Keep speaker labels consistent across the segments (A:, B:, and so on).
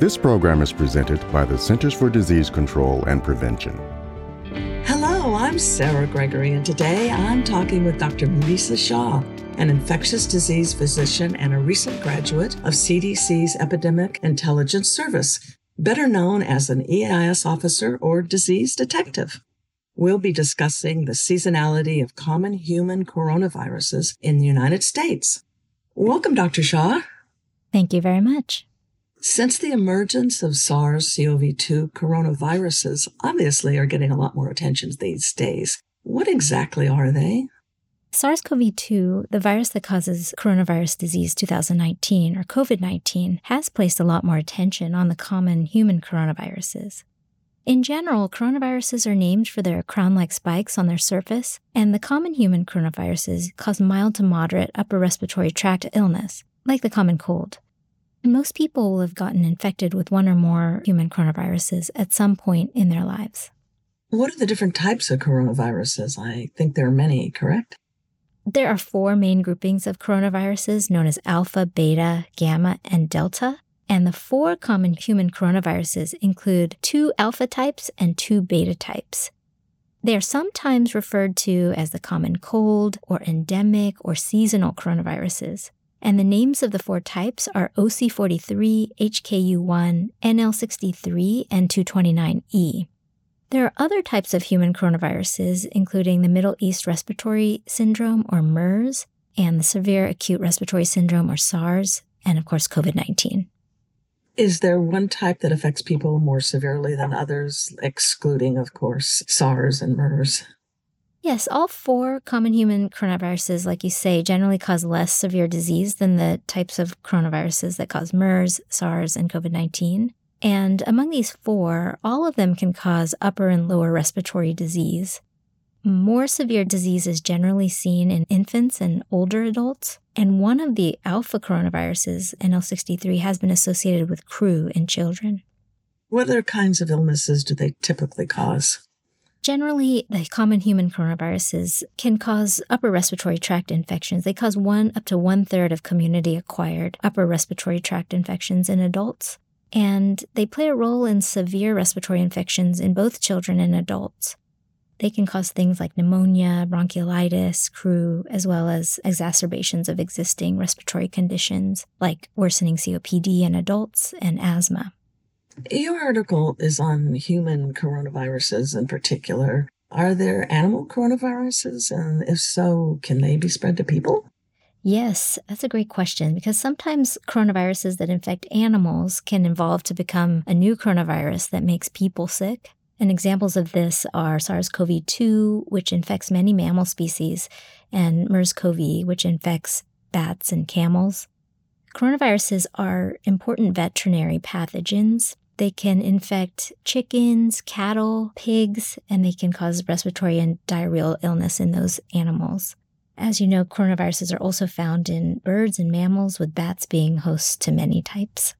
A: This program is presented by the Centers for Disease Control and Prevention.
B: Hello, I'm Sarah Gregory, and today I'm talking with Dr. Lisa Shah, an infectious disease physician and a recent graduate of CDC's Epidemic Intelligence Service, better known as an EIS officer or disease detective. We'll be discussing the seasonality of common human coronaviruses in the United States. Welcome, Dr. Shah.
C: Thank you very much.
B: Since the emergence of SARS CoV 2, coronaviruses obviously are getting a lot more attention these days. What exactly are they?
C: SARS CoV 2, the virus that causes coronavirus disease 2019 or COVID 19, has placed a lot more attention on the common human coronaviruses. In general, coronaviruses are named for their crown like spikes on their surface, and the common human coronaviruses cause mild to moderate upper respiratory tract illness, like the common cold. Most people will have gotten infected with one or more human coronaviruses at some point in their lives.
B: What are the different types of coronaviruses? I think there are many, correct?
C: There are four main groupings of coronaviruses known as alpha, beta, gamma, and delta. And the four common human coronaviruses include two alpha types and two beta types. They are sometimes referred to as the common cold or endemic or seasonal coronaviruses and the names of the four types are OC43, HKU1, NL63, and 229E. There are other types of human coronaviruses, including the Middle East Respiratory Syndrome, or MERS, and the Severe Acute Respiratory Syndrome, or SARS, and of course, COVID 19.
B: Is there one type that affects people more severely than others, excluding, of course, SARS and MERS?
C: Yes, all four common human coronaviruses, like you say, generally cause less severe disease than the types of coronaviruses that cause MERS, SARS, and COVID 19. And among these four, all of them can cause upper and lower respiratory disease. More severe disease is generally seen in infants and older adults, and one of the alpha coronaviruses, NL63, has been associated with croup in children.
B: What other kinds of illnesses do they typically cause?
C: Generally, the common human coronaviruses can cause upper respiratory tract infections. They cause one up to one third of community acquired upper respiratory tract infections in adults. And they play a role in severe respiratory infections in both children and adults. They can cause things like pneumonia, bronchiolitis, croup, as well as exacerbations of existing respiratory conditions like worsening COPD in adults and asthma.
B: Your article is on human coronaviruses in particular. Are there animal coronaviruses? And if so, can they be spread to people?
C: Yes, that's a great question because sometimes coronaviruses that infect animals can evolve to become a new coronavirus that makes people sick. And examples of this are SARS CoV 2, which infects many mammal species, and MERS CoV, which infects bats and camels. Coronaviruses are important veterinary pathogens they can infect chickens, cattle, pigs, and they can cause respiratory and diarrheal illness in those animals. As you know, coronaviruses are also found in birds and mammals, with bats being hosts to many types.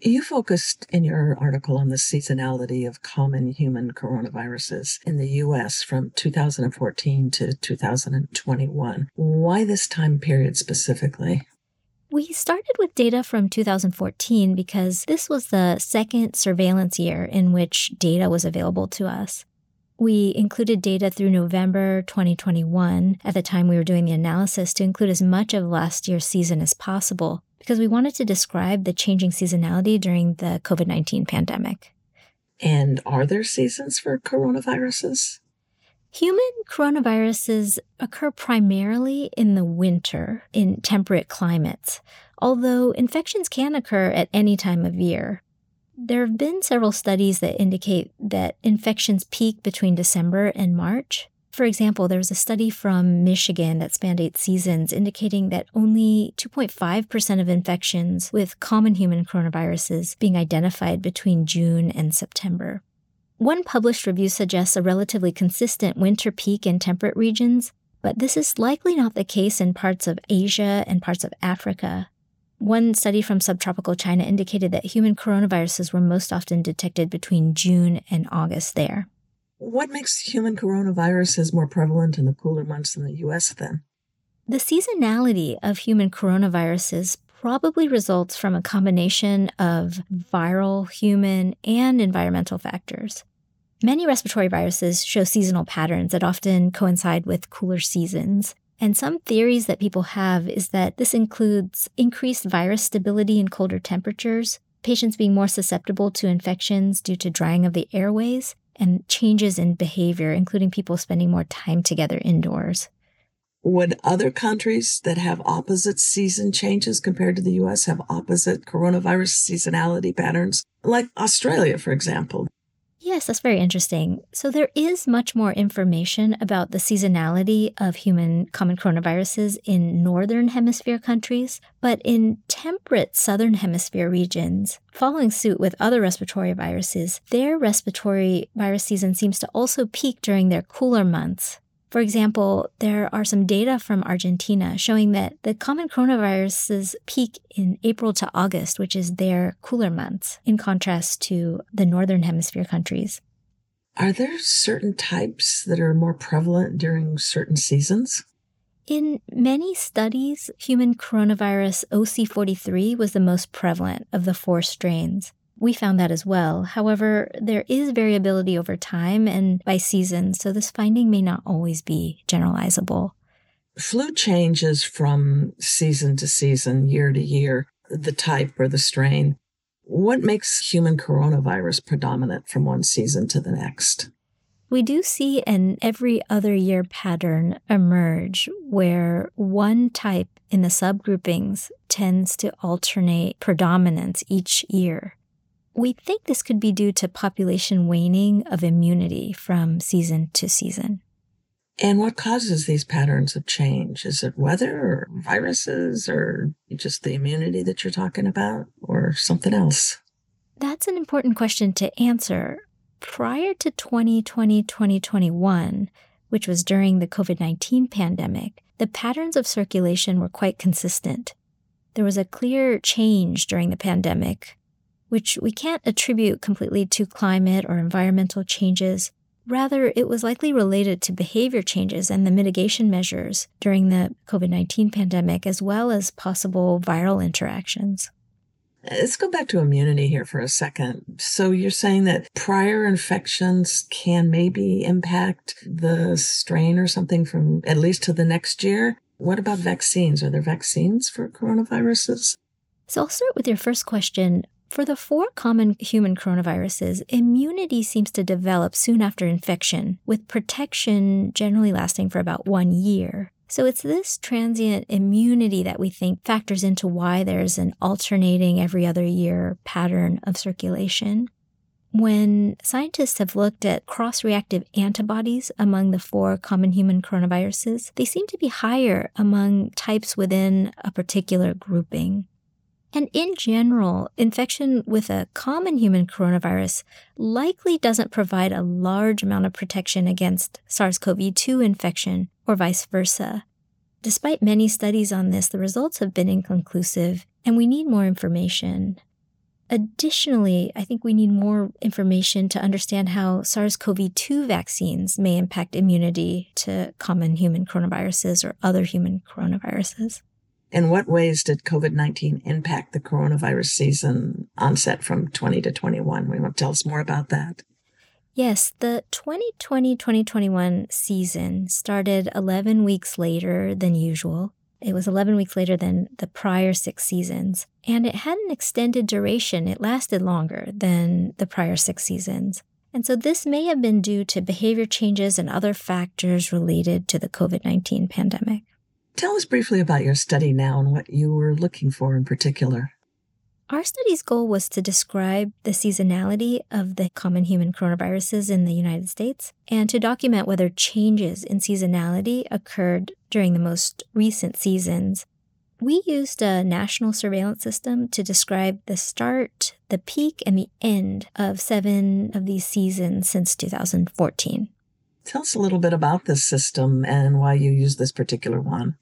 B: You focused in your article on the seasonality of common human coronaviruses in the US from 2014 to 2021. Why this time period specifically?
C: We started with data from 2014 because this was the second surveillance year in which data was available to us. We included data through November 2021 at the time we were doing the analysis to include as much of last year's season as possible because we wanted to describe the changing seasonality during the COVID 19 pandemic.
B: And are there seasons for coronaviruses?
C: Human coronaviruses occur primarily in the winter in temperate climates, although infections can occur at any time of year. There have been several studies that indicate that infections peak between December and March. For example, there was a study from Michigan that spanned eight seasons indicating that only 2.5% of infections with common human coronaviruses being identified between June and September. One published review suggests a relatively consistent winter peak in temperate regions, but this is likely not the case in parts of Asia and parts of Africa. One study from subtropical China indicated that human coronaviruses were most often detected between June and August there.
B: What makes human coronaviruses more prevalent in the cooler months in the US then?
C: The seasonality of human coronaviruses probably results from a combination of viral, human, and environmental factors. Many respiratory viruses show seasonal patterns that often coincide with cooler seasons. And some theories that people have is that this includes increased virus stability in colder temperatures, patients being more susceptible to infections due to drying of the airways, and changes in behavior, including people spending more time together indoors.
B: Would other countries that have opposite season changes compared to the US have opposite coronavirus seasonality patterns? Like Australia, for example.
C: Yes, that's very interesting. So, there is much more information about the seasonality of human common coronaviruses in northern hemisphere countries, but in temperate southern hemisphere regions, following suit with other respiratory viruses, their respiratory virus season seems to also peak during their cooler months. For example, there are some data from Argentina showing that the common coronaviruses peak in April to August, which is their cooler months, in contrast to the northern hemisphere countries.
B: Are there certain types that are more prevalent during certain seasons?
C: In many studies, human coronavirus OC43 was the most prevalent of the four strains. We found that as well. However, there is variability over time and by season, so this finding may not always be generalizable.
B: Flu changes from season to season, year to year, the type or the strain. What makes human coronavirus predominant from one season to the next?
C: We do see an every other year pattern emerge where one type in the subgroupings tends to alternate predominance each year. We think this could be due to population waning of immunity from season to season.
B: And what causes these patterns of change? Is it weather or viruses or just the immunity that you're talking about or something else?
C: That's an important question to answer. Prior to 2020 2021, which was during the COVID 19 pandemic, the patterns of circulation were quite consistent. There was a clear change during the pandemic which we can't attribute completely to climate or environmental changes. Rather, it was likely related to behavior changes and the mitigation measures during the COVID 19 pandemic, as well as possible viral interactions.
B: Let's go back to immunity here for a second. So, you're saying that prior infections can maybe impact the strain or something from at least to the next year? What about vaccines? Are there vaccines for coronaviruses?
C: So, I'll start with your first question. For the four common human coronaviruses, immunity seems to develop soon after infection, with protection generally lasting for about one year. So it's this transient immunity that we think factors into why there's an alternating every other year pattern of circulation. When scientists have looked at cross reactive antibodies among the four common human coronaviruses, they seem to be higher among types within a particular grouping. And in general, infection with a common human coronavirus likely doesn't provide a large amount of protection against SARS CoV 2 infection or vice versa. Despite many studies on this, the results have been inconclusive, and we need more information. Additionally, I think we need more information to understand how SARS CoV 2 vaccines may impact immunity to common human coronaviruses or other human coronaviruses.
B: In what ways did COVID 19 impact the coronavirus season onset from 20 to 21? We want to tell us more about that.
C: Yes, the 2020 2021 season started 11 weeks later than usual. It was 11 weeks later than the prior six seasons, and it had an extended duration. It lasted longer than the prior six seasons. And so this may have been due to behavior changes and other factors related to the COVID 19 pandemic.
B: Tell us briefly about your study now and what you were looking for in particular.
C: Our study's goal was to describe the seasonality of the common human coronaviruses in the United States and to document whether changes in seasonality occurred during the most recent seasons. We used a national surveillance system to describe the start, the peak, and the end of seven of these seasons since 2014.
B: Tell us a little bit about this system and why you use this particular one.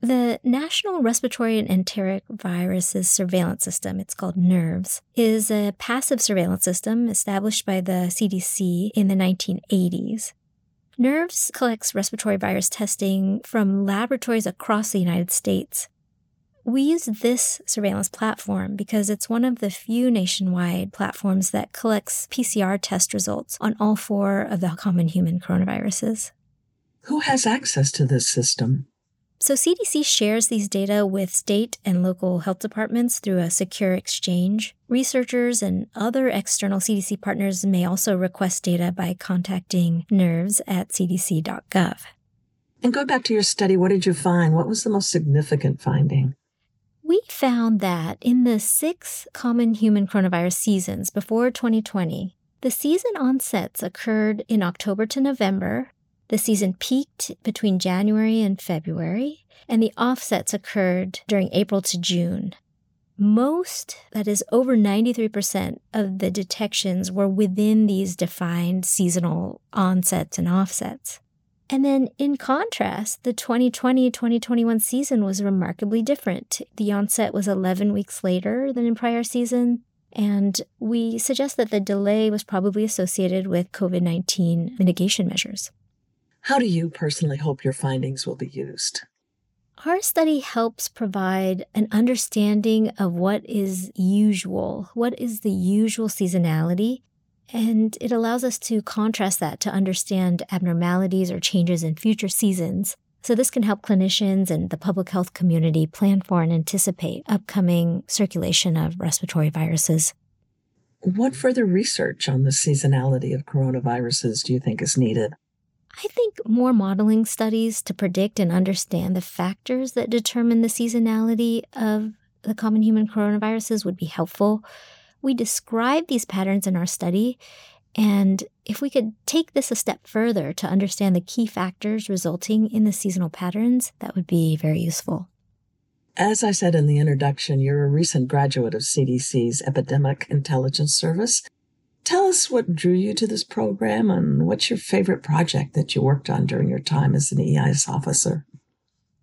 C: The National Respiratory and Enteric Viruses Surveillance System, it's called NREVSS, is a passive surveillance system established by the CDC in the 1980s. NREVSS collects respiratory virus testing from laboratories across the United States. We use this surveillance platform because it's one of the few nationwide platforms that collects PCR test results on all four of the common human coronaviruses.
B: Who has access to this system?
C: So, CDC shares these data with state and local health departments through a secure exchange. Researchers and other external CDC partners may also request data by contacting nrevss at cdc.gov.
B: And go back to your study, what did you find? What was the most significant finding?
C: We found that in the six common human coronavirus seasons before 2020, the season onsets occurred in October to November. The season peaked between January and February, and the offsets occurred during April to June. Most, that is over 93% of the detections were within these defined seasonal onsets and offsets. And then, in contrast, the 2020 2021 season was remarkably different. The onset was 11 weeks later than in prior season, and we suggest that the delay was probably associated with COVID 19 mitigation measures.
B: How do you personally hope your findings will be used?
C: Our study helps provide an understanding of what is usual, what is the usual seasonality, and it allows us to contrast that to understand abnormalities or changes in future seasons. So, this can help clinicians and the public health community plan for and anticipate upcoming circulation of respiratory viruses.
B: What further research on the seasonality of coronaviruses do you think is needed?
C: I think more modeling studies to predict and understand the factors that determine the seasonality of the common human coronaviruses would be helpful. We describe these patterns in our study, and if we could take this a step further to understand the key factors resulting in the seasonal patterns, that would be very useful.
B: As I said in the introduction, you're a recent graduate of CDC's Epidemic Intelligence Service. Tell us what drew you to this program and what's your favorite project that you worked on during your time as an EIS officer?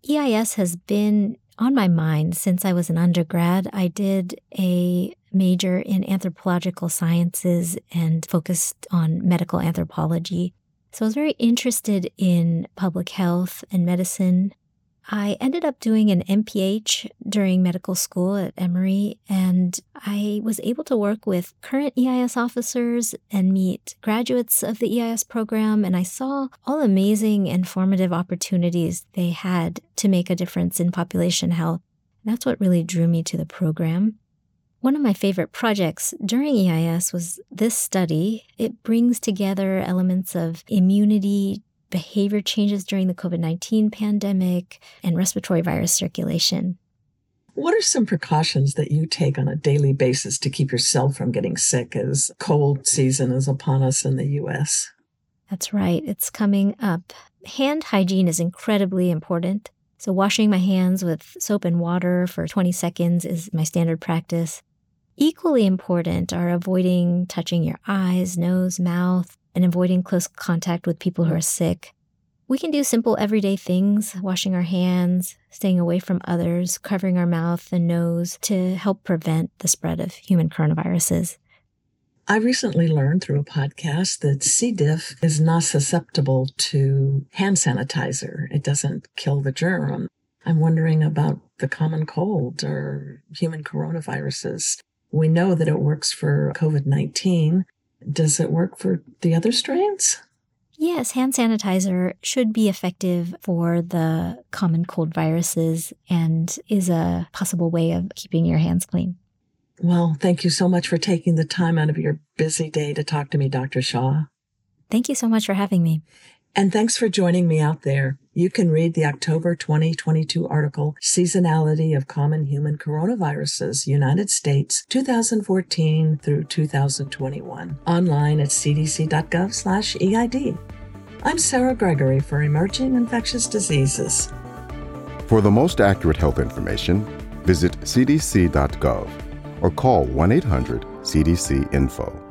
C: EIS has been on my mind since I was an undergrad. I did a major in anthropological sciences and focused on medical anthropology. So I was very interested in public health and medicine. I ended up doing an MPH during medical school at Emory, and I was able to work with current EIS officers and meet graduates of the EIS program. And I saw all amazing and formative opportunities they had to make a difference in population health. That's what really drew me to the program. One of my favorite projects during EIS was this study. It brings together elements of immunity, behavior changes during the COVID 19 pandemic, and respiratory virus circulation.
B: What are some precautions that you take on a daily basis to keep yourself from getting sick as cold season is upon us in the US?
C: That's right, it's coming up. Hand hygiene is incredibly important. So, washing my hands with soap and water for 20 seconds is my standard practice. Equally important are avoiding touching your eyes, nose, mouth, and avoiding close contact with people who are sick. We can do simple everyday things, washing our hands, staying away from others, covering our mouth and nose to help prevent the spread of human coronaviruses.
B: I recently learned through a podcast that C. diff is not susceptible to hand sanitizer. It doesn't kill the germ. I'm wondering about the common cold or human coronaviruses. We know that it works for COVID 19. Does it work for the other strains?
C: Yes, hand sanitizer should be effective for the common cold viruses and is a possible way of keeping your hands clean.
B: Well, thank you so much for taking the time out of your busy day to talk to me, Dr. Shah.
C: Thank you so much for having me.
B: And thanks for joining me out there. You can read the October 2022 article, Seasonality of Common Human Coronaviruses, United States, 2014 through 2021, online at cdc.gov slash EID. I'm Sarah Gregory for Emerging Infectious Diseases.
A: For the most accurate health information, visit cdc.gov or call 1 800 CDC Info.